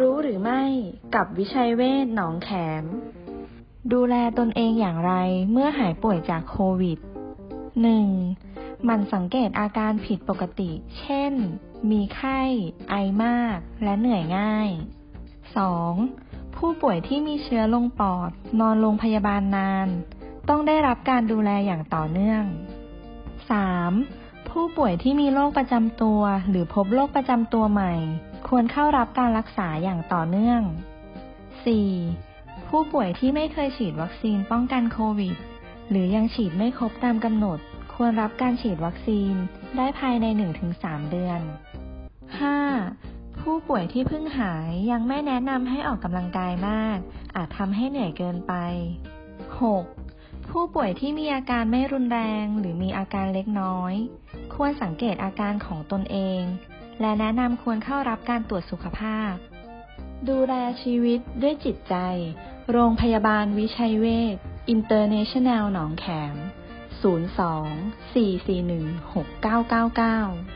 รู้หรือไม่ กับวิชัยเวชหนองแขม ดูแลตนเองอย่างไรเมื่อหายป่วยจากโควิด 1. หมันสังเกตอาการผิดปกติ เช่น มีไข้ ไอมาก และเหนื่อยง่าย 2. ผู้ป่วยที่มีเชื้อลงปอด นอนโรงพยาบาลนาน ต้องได้รับการดูแลอย่างต่อเนื่อง 3. ผู้ป่วยที่มีโรคประจำตัว หรือพบโรคประจำตัวใหม่ ควรเข้ารับการรักษาอย่างต่อเนื่อง 4. ผู้ป่วยที่ไม่เคยฉีดวัคซีนป้องกันโควิด หรือยังฉีดไม่ครบตามกำหนด ควรรับการฉีดวัคซีนได้ภายใน 1-3 เดือน 5. ผู้ป่วยที่เพิ่งหายยังไม่แนะนำให้ออกกำลังกายมาก อาจทำให้เหนื่อยเกินไป 6. ผู้ป่วยที่มีอาการไม่รุนแรงหรือมีอาการเล็กน้อย ควรสังเกตอาการของตนเอง และแนะนำควรเข้ารับการตรวจสุขภาพ ดูแลชีวิตด้วยจิตใจ โรงพยาบาลวิชัยเวชอินเตอร์เนชั่นแนลหนองแขม 02 441 6999